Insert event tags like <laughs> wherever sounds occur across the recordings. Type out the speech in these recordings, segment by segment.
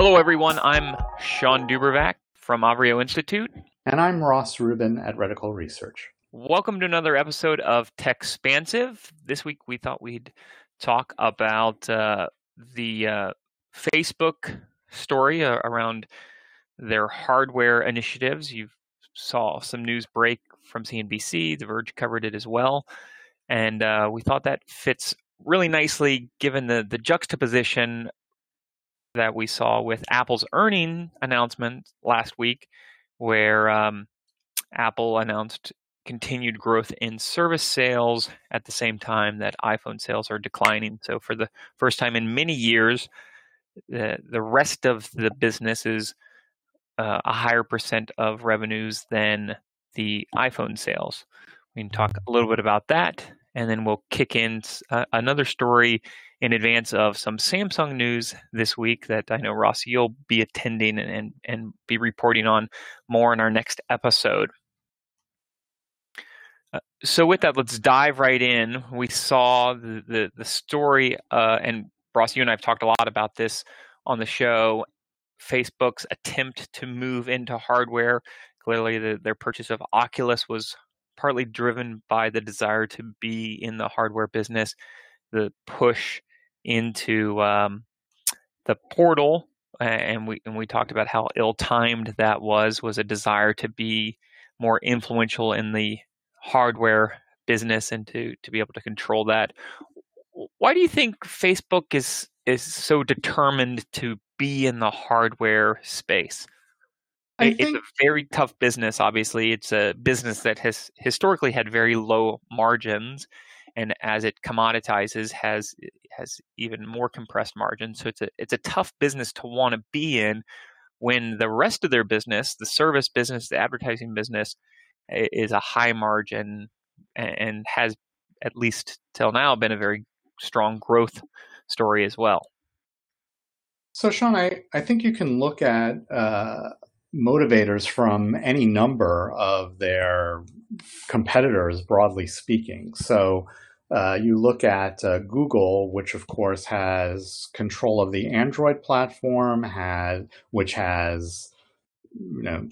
Hello, everyone. I'm Sean Dubravac from Avrio Institute. And I'm Ross Rubin at Reticle Research. Welcome to another episode of Techspansive. This week we thought we'd talk about uh, the uh, Facebook story uh, around their hardware initiatives. You saw some news break from CNBC, The Verge covered it as well. And uh, we thought that fits really nicely given the, the juxtaposition that we saw with Apple's earning announcement last week, where um, Apple announced continued growth in service sales at the same time that iPhone sales are declining. So, for the first time in many years, the, the rest of the business is uh, a higher percent of revenues than the iPhone sales. We can talk a little bit about that, and then we'll kick in uh, another story in advance of some Samsung news this week that I know Ross you'll be attending and, and, be reporting on more in our next episode. Uh, so with that, let's dive right in. We saw the the, the story, uh, and Ross, you and I have talked a lot about this on the show. Facebook's attempt to move into hardware. Clearly, the, their purchase of Oculus was partly driven by the desire to be in the hardware business. The push into um, the portal, and we and we talked about how ill-timed that was. Was a desire to be more influential in the hardware business and to to be able to control that. Why do you think Facebook is is so determined to be in the hardware space? I it's think... a very tough business. Obviously, it's a business that has historically had very low margins, and as it commoditizes, has has even more compressed margins. So it's a it's a tough business to want to be in when the rest of their business, the service business, the advertising business, is a high margin and has at least till now been a very strong growth story as well. So, Sean, I, I think you can look at uh, motivators from any number of their competitors, broadly speaking. So, uh, you look at uh, Google, which of course has control of the Android platform, had which has you know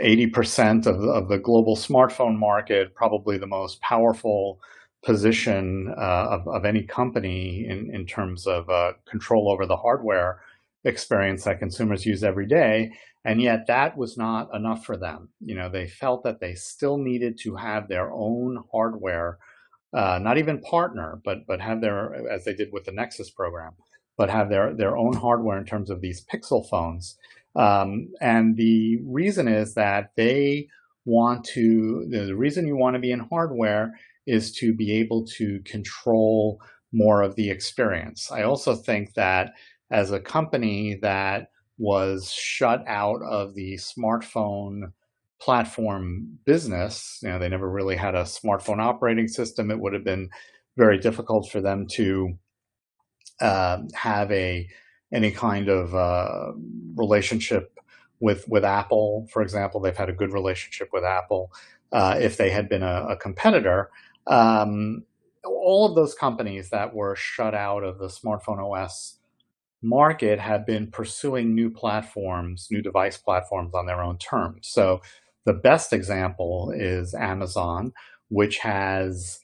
80% of, of the global smartphone market, probably the most powerful position uh, of, of any company in, in terms of uh, control over the hardware experience that consumers use every day. And yet that was not enough for them. You know, they felt that they still needed to have their own hardware, uh, not even partner, but but have their, as they did with the Nexus program, but have their their own hardware in terms of these Pixel phones. Um, and the reason is that they want to, the reason you want to be in hardware is to be able to control more of the experience. I also think that as a company that was shut out of the smartphone platform business, you know, they never really had a smartphone operating system. It would have been very difficult for them to uh, have a any kind of uh, relationship with with Apple, for example. They've had a good relationship with Apple. Uh, if they had been a, a competitor, um, all of those companies that were shut out of the smartphone OS market have been pursuing new platforms, new device platforms on their own terms. So the best example is Amazon, which has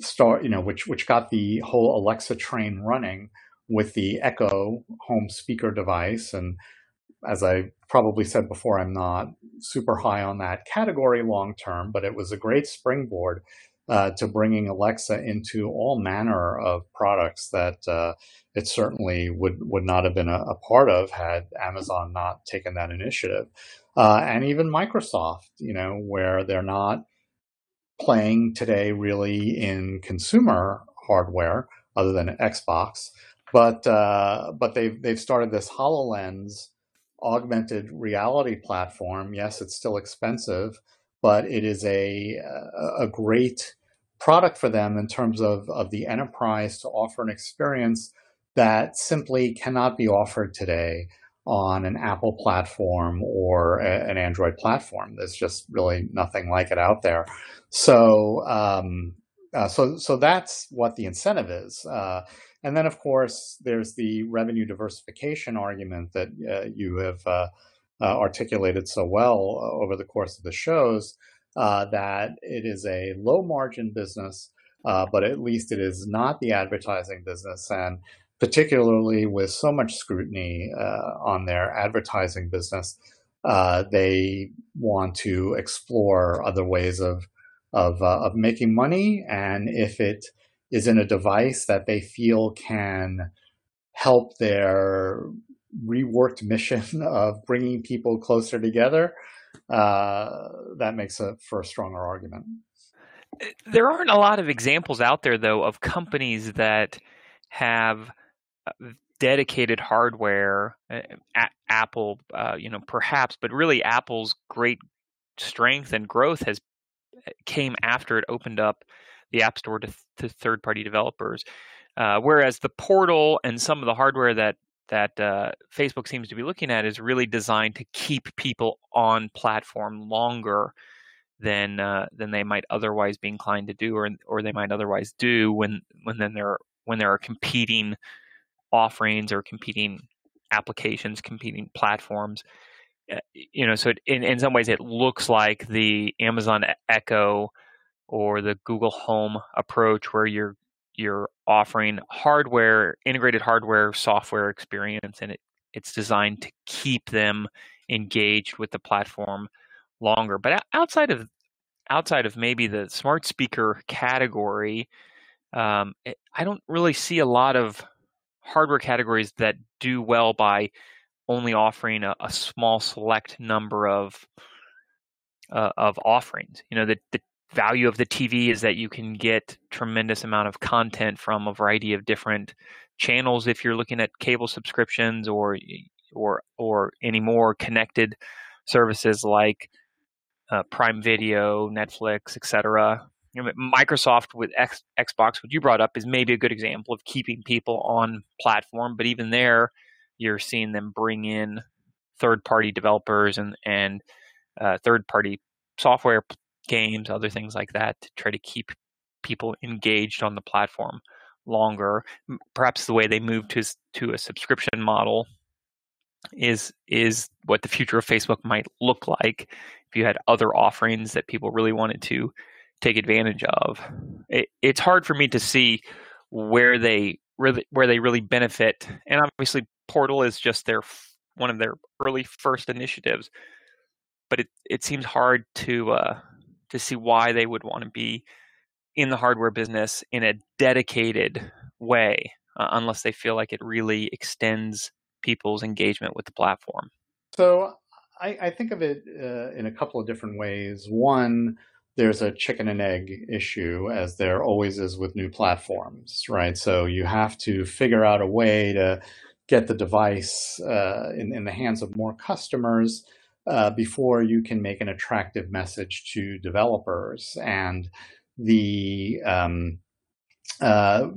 start, you know, which which got the whole Alexa train running with the Echo home speaker device. And as I probably said before, I'm not super high on that category long term, but it was a great springboard uh, to bringing Alexa into all manner of products that uh, it certainly would, would not have been a, a, part of had Amazon not taken that initiative. Uh, and even Microsoft, you know, where they're not playing today really in consumer hardware other than Xbox, but uh, but they've they've started this Hololens augmented reality platform. Yes, it's still expensive, but it is a a great product for them in terms of of the enterprise to offer an experience that simply cannot be offered today on an Apple platform or a, an Android platform. There's just really nothing like it out there. So um, uh, so so that's what the incentive is. Uh, and then, of course, there's the revenue diversification argument that uh, you have uh, Uh, articulated so well uh, over the course of the shows uh, that it is a low margin business, but at least it is not the advertising business. And particularly with so much scrutiny on their advertising business, they want to explore other ways of of, uh, of making money. And if it is in a device that they feel can help their reworked mission <laughs> of bringing people closer together, uh, that makes it for a stronger argument. There aren't a lot of examples out there, though, of companies that have uh, dedicated hardware. Uh, Apple, uh, you know, perhaps, but really, Apple's great strength and growth has came after it opened up the App Store to, to third-party developers. Uh, whereas the portal and some of the hardware that that uh, Facebook seems to be looking at is really designed to keep people on platform longer than uh, than they might otherwise be inclined to do, or or they might otherwise do when when then there when there are competing offerings or competing applications, competing platforms. Uh, you know, so it, in in some ways it looks like the Amazon Echo or the Google Home approach, where you're you're offering hardware, integrated hardware, software experience, and it it's designed to keep them engaged with the platform longer. But outside of outside of maybe the smart speaker category, um, it, I don't really see a lot of hardware categories that do well by only offering a, a small select number of uh, of offerings. You know, the, the value of the TV is that you can get tremendous amount of content from a variety of different channels if you're looking at cable subscriptions or or or any more connected services like uh, Prime Video, Netflix, etc. You know, Microsoft with X, Xbox, what you brought up, is maybe a good example of keeping people on platform. But even there, you're seeing them bring in third party developers and and uh, third party software games, other things like that to try to keep people engaged on the platform longer. Perhaps the way they move to to a subscription model is is what the future of Facebook might look like if you had other offerings that people really wanted to take advantage of. It, it's hard for me to see where they really where they really benefit, and obviously portal is just their one of their early first initiatives but it, it seems hard to uh, to see why they would want to be in the hardware business in a dedicated way uh, unless they feel like it really extends people's engagement with the platform so i, I think of it uh, in a couple of different ways one there's a chicken and egg issue, as there always is with new platforms, right? So you have to figure out a way to get the device uh, in, in, the hands of more customers uh, before you can make an attractive message to developers. And the, um, uh,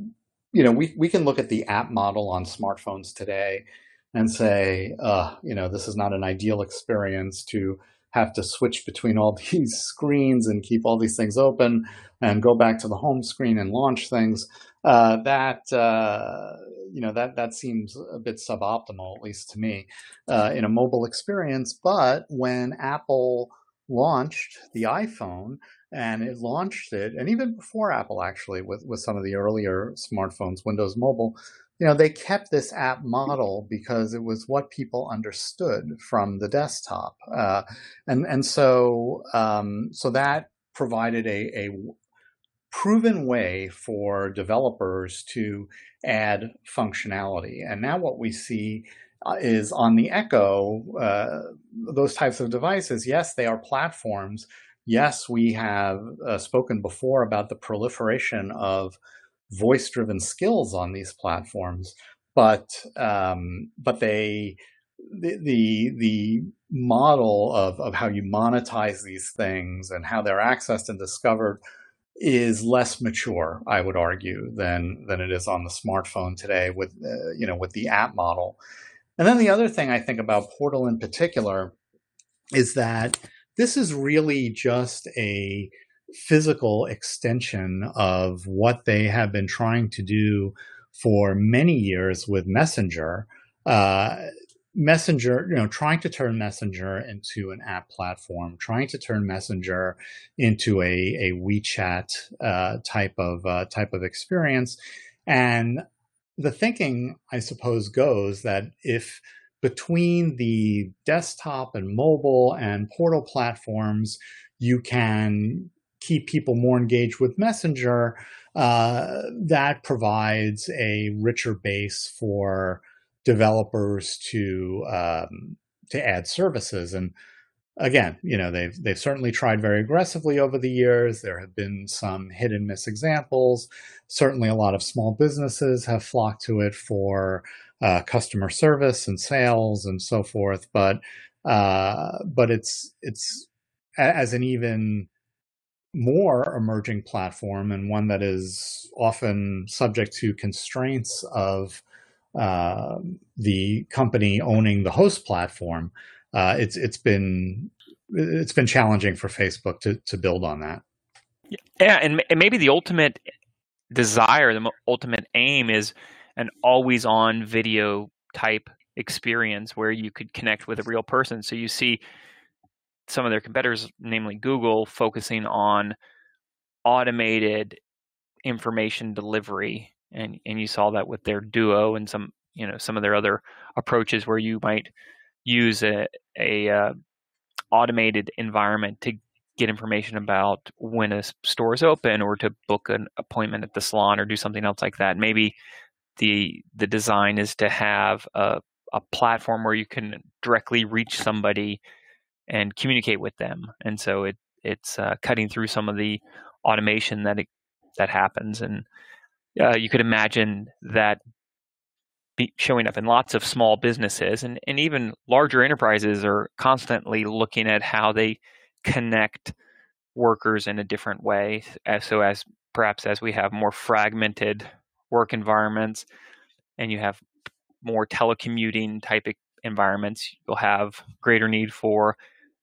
you know, we, we can look at the app model on smartphones today and say, uh, you know, this is not an ideal experience to have to switch between all <laughs> these screens and keep all these things open and go back to the home screen and launch things. Uh, that uh, you know that that seems a bit suboptimal, at least to me, uh, in a mobile experience. But when Apple launched the iPhone and it launched it, and even before Apple actually, with with some of the earlier smartphones, Windows Mobile, you know, they kept this app model because it was what people understood from the desktop, uh, and and so um, so that provided a, a proven way for developers to add functionality. And now what we see uh, is on the Echo, uh, those types of devices, yes, they are platforms. Yes, we have uh, spoken before about the proliferation of voice-driven skills on these platforms, but um, but they the, the the model of of how you monetize these things and how they're accessed and discovered is less mature, I would argue, than than it is on the smartphone today with uh, you know with the app model. And then the other thing I think about Portal in particular is that this is really just a physical extension of what they have been trying to do for many years with Messenger. Uh, Messenger, you know, trying to turn Messenger into an app platform, trying to turn Messenger into a, a WeChat uh, type of uh, type of experience, and the thinking, I suppose, goes that if between the desktop and mobile and portal platforms, you can keep people more engaged with Messenger, uh, that provides a richer base for developers to um, to add services. And again, you know, they've they've certainly tried very aggressively over the years. There have been some hit and miss examples. Certainly, a lot of small businesses have flocked to it for uh, customer service and sales and so forth. But uh, but it's it's as an even more emerging platform and one that is often subject to constraints of uh, the company owning the host platform, uh, it's it's been it's been challenging for Facebook to to build on that. Yeah, and, and maybe the ultimate desire, the ultimate aim is an always on video type experience where you could connect with a real person. So you see some of their competitors, namely Google, focusing on automated information delivery, and and you saw that with their Duo and some you know some of their other approaches where you might use a a uh, automated environment to get information about when a store is open or to book an appointment at the salon or do something else like that. Maybe the the design is to have a a platform where you can directly reach somebody and communicate with them. And so it it's uh, cutting through some of the automation that it, that happens. And uh, you could imagine that showing up in lots of small businesses and, and even larger enterprises are constantly looking at how they connect workers in a different way. As, so as perhaps as we have more fragmented work environments and you have more telecommuting type environments, you'll have greater need for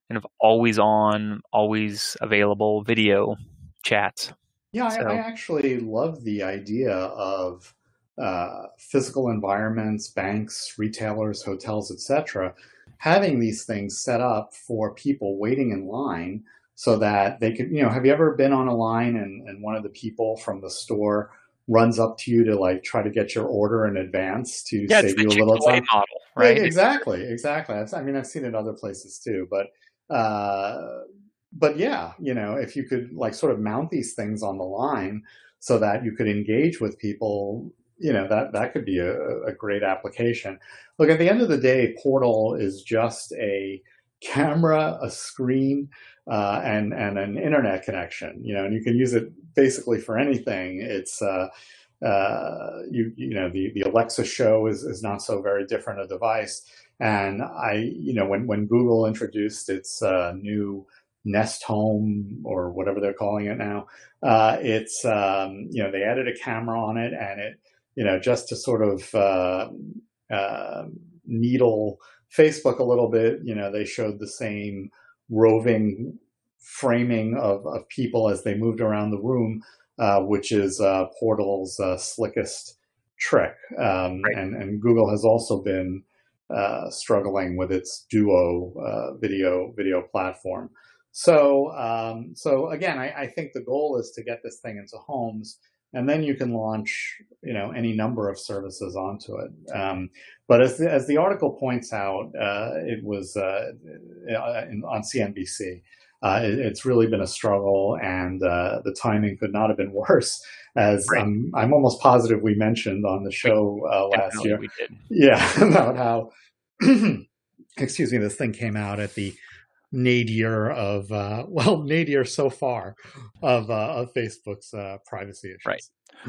kind of always on, always available video chats. Yeah, so. I, I, actually love the idea of uh, physical environments, banks, retailers, hotels, etc., having these things set up for people waiting in line so that they could, you know, have you ever been on a line and, and one of the people from the store runs up to you to like try to get your order in advance to yeah, save you a little time? model, right? right? Exactly, exactly. I mean, I've seen it other places too, but uh, but yeah, you know, if you could like sort of mount these things on the line so that you could engage with people, you know, that that could be a, a great application. Look, at the end of the day, Portal is just a camera, a screen, uh, and and an internet connection. You know, and you can use it basically for anything. It's uh, uh, you you know the the Alexa show is is not so very different a device. And I, you know, when, when Google introduced its uh, new Nest Home or whatever they're calling it now, uh, it's, um, you know, they added a camera on it and it, you know, just to sort of uh, uh needle Facebook a little bit, you know, they showed the same roving framing of, of people as they moved around the room, uh, which is uh, Portal's slickest trick. Um, right. and, and Google has also been uh, struggling with its Duo uh, video video platform. So um, so again, I, I, think the goal is to get this thing into homes, and then you can launch you know any number of services onto it. Um, but as the, as the article points out, uh, it was uh, in, on CNBC. Uh, it, it's really been a struggle, and uh, the timing could not have been <laughs> worse. As right. I'm, I'm almost positive we mentioned on the show uh, last year. Yeah, <laughs> about how, <clears throat> excuse me, this thing came out at the nadir of uh, <laughs> well nadir so far of uh, of Facebook's uh, privacy issues. Right.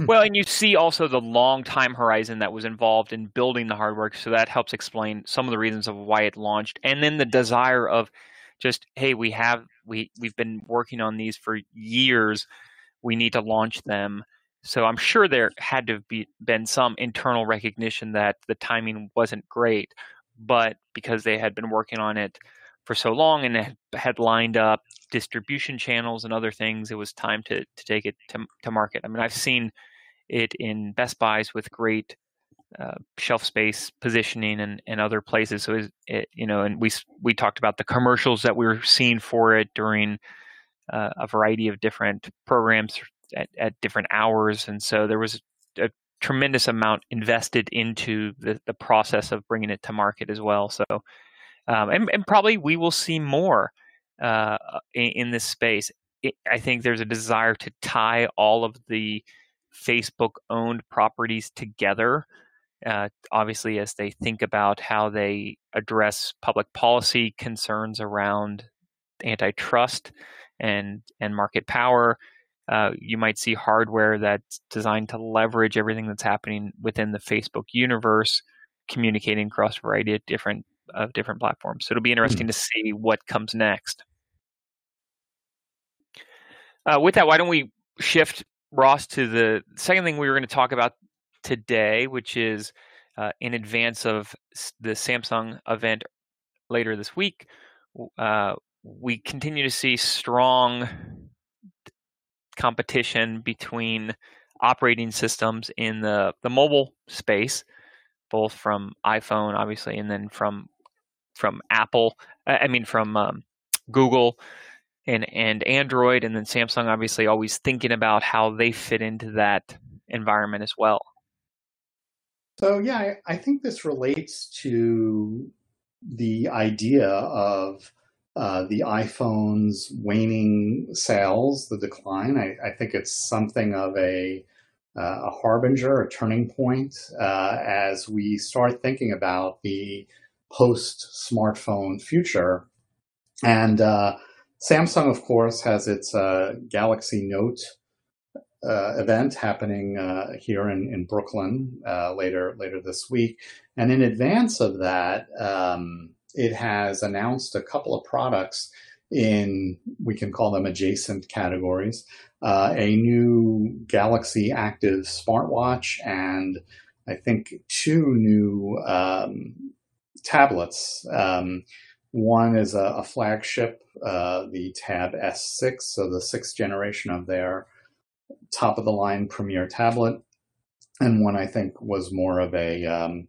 well, and you see also the long time horizon that was involved in building the hardware, so that helps explain some of the reasons of why it launched, and then the desire of just hey, we have we we've been working on these for years, we need to launch them so I'm sure there had to be been some internal recognition that the timing wasn't great, but because they had been working on it for so long and had lined up distribution channels and other things, it was time to to take it to, to market. I mean, I've seen it in Best Buys with great uh, shelf space positioning and, and other places. So it, it, you know, and we we talked about the commercials that we were seeing for it during uh, a variety of different programs at, at different hours, and so there was a tremendous amount invested into the, the process of bringing it to market as well. So, um, and, and probably we will see more uh, in, in, this space. It, I think there's a desire to tie all of the Facebook owned properties together. Uh, obviously, as they think about how they address public policy concerns around antitrust and and market power, uh, you might see hardware that's designed to leverage everything that's happening within the Facebook universe, communicating across a variety of different of different platforms. So it'll be interesting mm-hmm. to see what comes next. Uh, with that, why don't we shift Ross to the second thing we were going to talk about today, which is uh, in advance of the Samsung event later this week. Uh, we continue to see strong competition between operating systems in the, the mobile space, both from iPhone, obviously, and then from from Apple. I mean, from um, Google and and Android, and then Samsung. Obviously, always thinking about how they fit into that environment as well. So yeah, I, I think this relates to the idea of uh, the iPhone's waning sales, the decline. I, I think it's something of a, uh, a harbinger, a turning point uh, as we start thinking about the post smartphone future. And uh, Samsung, of course, has its uh, Galaxy Note event happening here in, in Brooklyn later later this week. And in advance of that, um, it has announced a couple of products in, we can call them adjacent categories, uh, a new Galaxy Active smartwatch and I think two new um, tablets. Um, one is a, a flagship, uh, the Tab S6, so the sixth generation of their top of the line Premier tablet. And one I think was more of a um,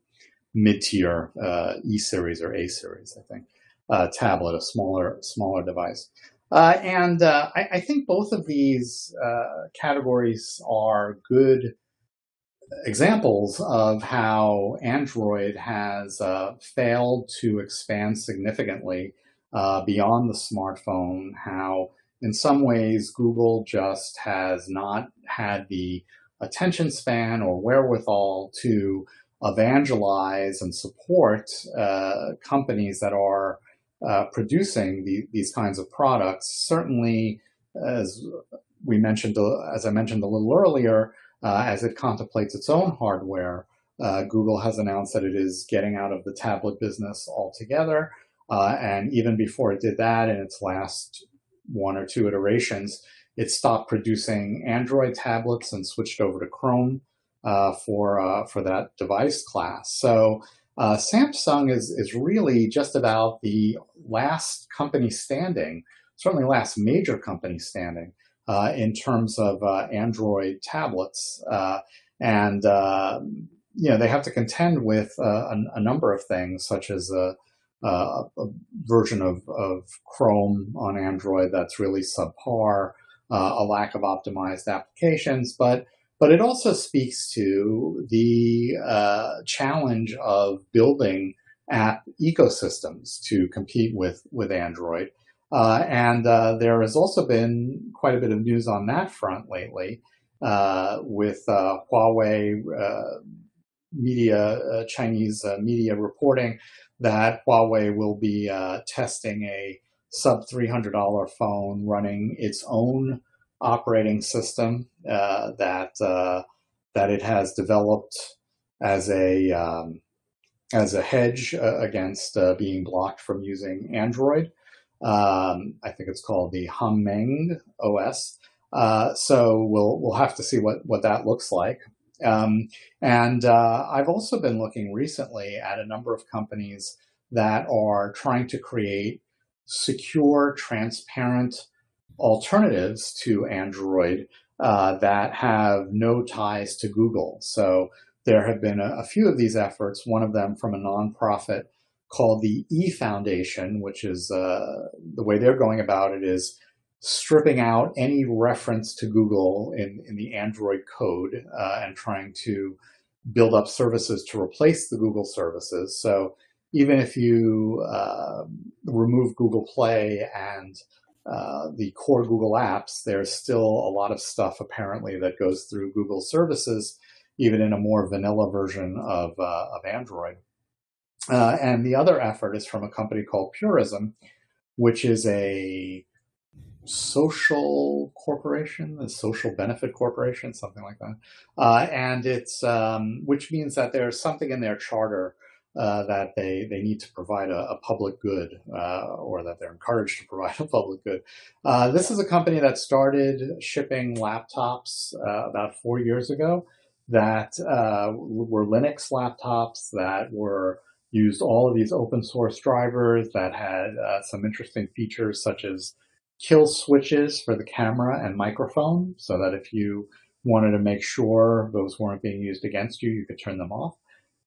mid-tier uh, E series or A series, I think, uh, tablet, a smaller smaller device. Uh, and uh, I, I, think both of these uh, categories are good examples of how Android has uh, failed to expand significantly beyond the smartphone. How, in some ways, Google just has not had the attention span or wherewithal to evangelize and support uh, companies that are uh, producing the, these kinds of products. Certainly, as we mentioned, as I mentioned a little earlier, uh, as it contemplates its own hardware, uh, Google has announced that it is getting out of the tablet business altogether. Uh, and even before it did that, in its last one or two iterations, it stopped producing Android tablets and switched over to Chrome uh, for uh, for that device class. So uh, Samsung is is really just about the last company standing, certainly last major company standing uh, in terms of uh, Android tablets, uh, and you know they have to contend with a, a, number of things such as a, a version of, of, Chrome on Android that's really subpar, a lack of optimized applications, but but it also speaks to the uh, challenge of building app ecosystems to compete with with Android. Uh, and uh, there has also been quite a bit of news on that front lately uh, with uh, Huawei uh, media, Chinese media reporting that Huawei will be testing a sub $300 phone running its own operating system uh, that uh, that it has developed as a um, as a hedge uh, against uh, being blocked from using Android. Um, I think it's called the Hongmeng OS. Uh, so we'll we'll have to see what what that looks like. Um, and uh, I've also been looking recently at a number of companies that are trying to create secure, transparent alternatives to Android uh, that have no ties to Google. So there have been a, a, few of these efforts, one of them from a nonprofit called the E Foundation, which is uh, the way they're going about it is stripping out any reference to Google in, in the Android code uh, and trying to build up services to replace the Google services. So even if you uh, remove Google Play and uh, the core Google apps, there's still a lot of stuff apparently that goes through Google services, even in a more vanilla version of, uh, of Android. Uh, and the other effort is from a company called Purism, which is a social corporation, a social benefit corporation, something like that. Uh, and it's, um, which means that there's something in their charter uh, that they, they need to provide a, a public good uh, or that they're encouraged to provide <laughs> a public good. Uh, this is a company that started shipping laptops uh, about four years ago that were Linux laptops that were used all of these open source drivers that had some interesting features such as kill switches for the camera and microphone so that if you wanted to make sure those weren't being used against you, you could turn them off.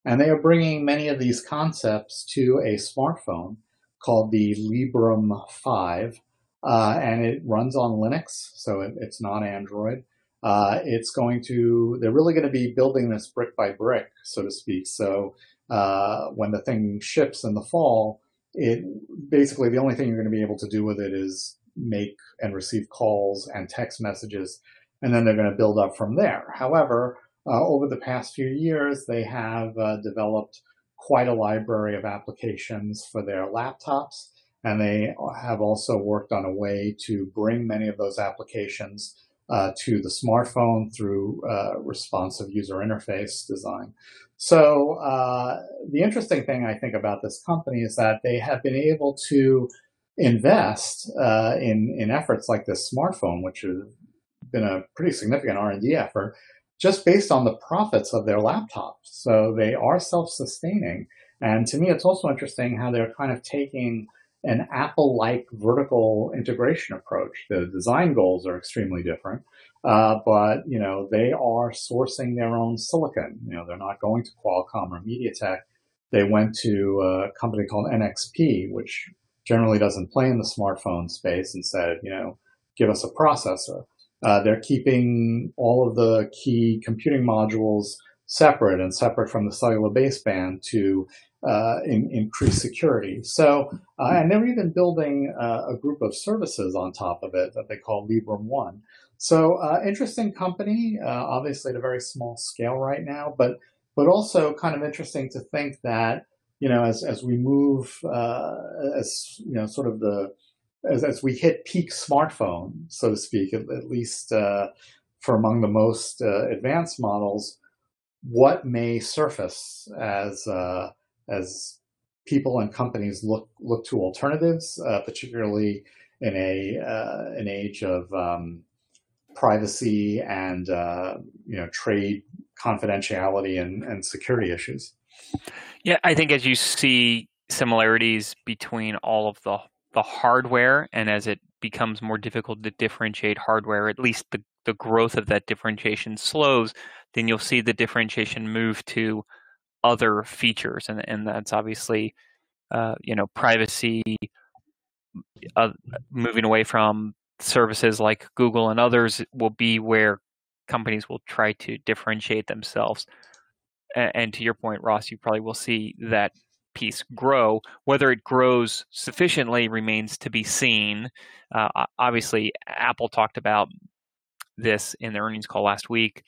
And they are bringing many of these concepts to a smartphone called the Librem 5. Uh, and it runs on Linux, so it, it's not Android. Uh, it's going to, they're really going to be building this brick by brick, so to speak. So uh, when the thing ships in the fall, it basically the only thing you're going to be able to do with it is make and receive calls and text messages, and then they're going to build up from there. However, uh, over the past few years, they have uh, developed quite a library of applications for their laptops, and they have also worked on a way to bring many of those applications uh, to the smartphone through uh, responsive user interface design. So uh, the interesting thing I think about this company is that they have been able to invest uh, in in efforts like this smartphone, which has been a pretty significant R and D effort, just based on the profits of their laptops. So they are self-sustaining. And to me, it's also interesting how they're kind of taking an Apple-like vertical integration approach. The design goals are extremely different, uh, but you know they are sourcing their own silicon. You know they're not going to Qualcomm or MediaTek. They went to a company called NXP, which generally doesn't play in the smartphone space and said, you know, give us a processor. Uh, they're keeping all of the key computing modules separate and separate from the cellular baseband to uh, in, increased security. So, uh, and they're even building uh, a group of services on top of it that they call Librem One. So, uh, interesting company, uh, obviously at a very small scale right now, but but also kind of interesting to think that you know, as as we move, uh, as you know, sort of the as as we hit peak smartphone, so to speak, at, at least uh, for among the most advanced models, what may surface as uh, as people and companies look look to alternatives, uh, particularly in a uh, an age of um, privacy and you know trade confidentiality and, and security issues. Yeah, I think as you see similarities between all of the the hardware and as it becomes more difficult to differentiate hardware, at least the, the growth of that differentiation slows, then you'll see the differentiation move to other features. And, and that's obviously, uh, you know, privacy, uh, moving away from services like Google and others will be where companies will try to differentiate themselves and to your point, Ross, you probably will see that piece grow. Whether it grows sufficiently remains to be seen. Uh, obviously, Apple talked about this in their earnings call last week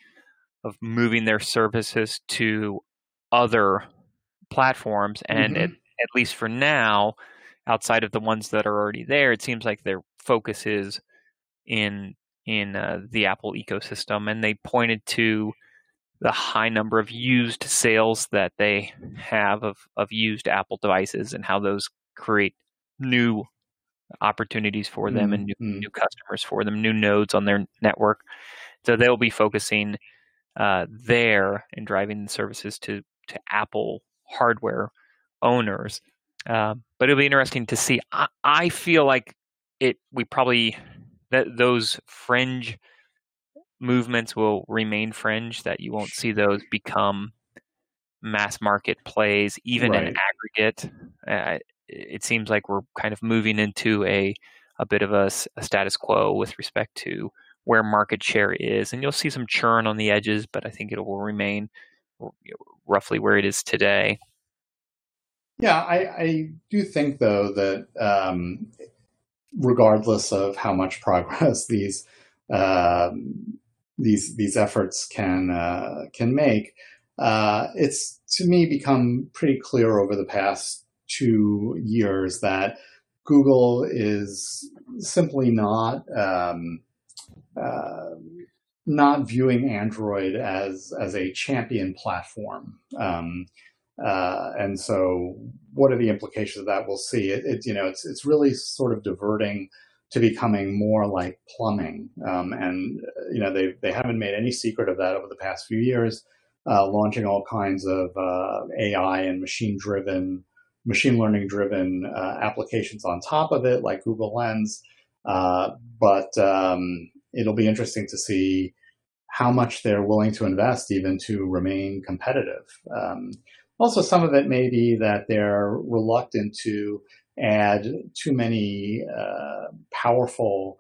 of moving their services to other platforms, and mm-hmm. at, at least for now, outside of the ones that are already there, it seems like their focus is in in uh, the Apple ecosystem, and they pointed to the high number of used sales that they have of, of used Apple devices and how those create new opportunities for them mm-hmm. and new, mm-hmm. new customers for them, new nodes on their network. So they'll be focusing uh, there and driving the services to, to Apple hardware owners. Um, but it'll be interesting to see. I, I feel like it. We probably that those fringe movements will remain fringe. That you won't see those become mass market plays, even right. in aggregate. Uh, it seems like we're kind of moving into a a bit of a, a, status quo with respect to where market share is, and you'll see some churn on the edges, but I think it will remain roughly where it is today. Yeah, I, I do think though that um, regardless of how much progress <laughs> these um, these these efforts can uh, can make, uh, it's to me become pretty clear over the past two years that Google is simply not um, uh, not viewing Android as as a champion platform. Um, uh, and so, what are the implications of that? We'll see. It, it, you know, it's it's really sort of diverting to becoming more like plumbing. Um, and you know, they they haven't made any secret of that over the past few years, uh, launching all kinds of uh, AI and machine driven, machine learning driven uh, applications on top of it, like Google Lens. Uh, but um, it'll be interesting to see how much they're willing to invest even to remain competitive. Um, also, some of it may be that they're reluctant to add too many uh, powerful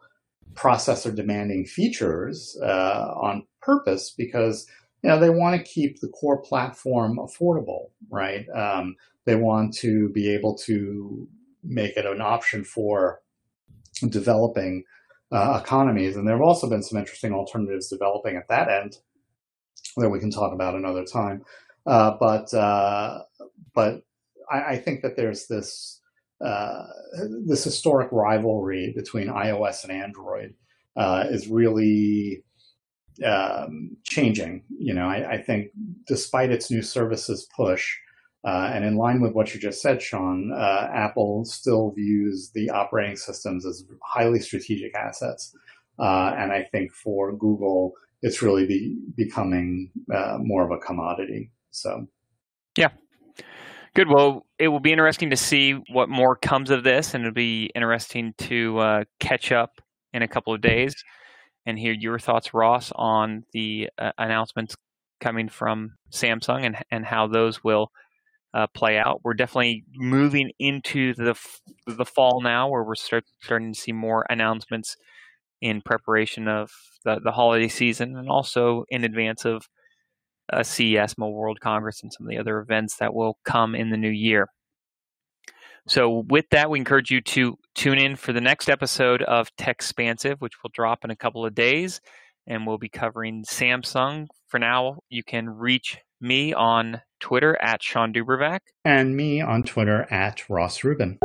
processor demanding features uh, on purpose because you know they want to keep the core platform affordable, right? Um, they want to be able to make it an option for developing uh, economies. And there have also been some interesting alternatives developing at that end that we can talk about another time. Uh, but uh, but I, I, think that there's this uh, this historic rivalry between iOS and Android uh, is really um, changing. You know, I, I, think despite its new services push, uh, and in line with what you just said, Sean, uh, Apple still views the operating systems as highly strategic assets. Uh, and I think for Google, it's really be, becoming uh, more of a commodity. So, yeah. Good. Well, it will be interesting to see what more comes of this, and it'll be interesting to uh, catch up in a couple of days and hear your thoughts, Ross, on the uh, announcements coming from Samsung and and how those will uh, play out. We're definitely moving into the the fall now, where we're start, starting to see more announcements in preparation of the, the holiday season, and also in advance of uh, CES, Mobile World Congress, and some of the other events that will come in the new year. So, with that, we encourage you to tune in for the next episode of Techspansive, which will drop in a couple of days, and we'll be covering Samsung. For now, you can reach me on Twitter at Sean Dubravac. And me on Twitter at Ross Rubin.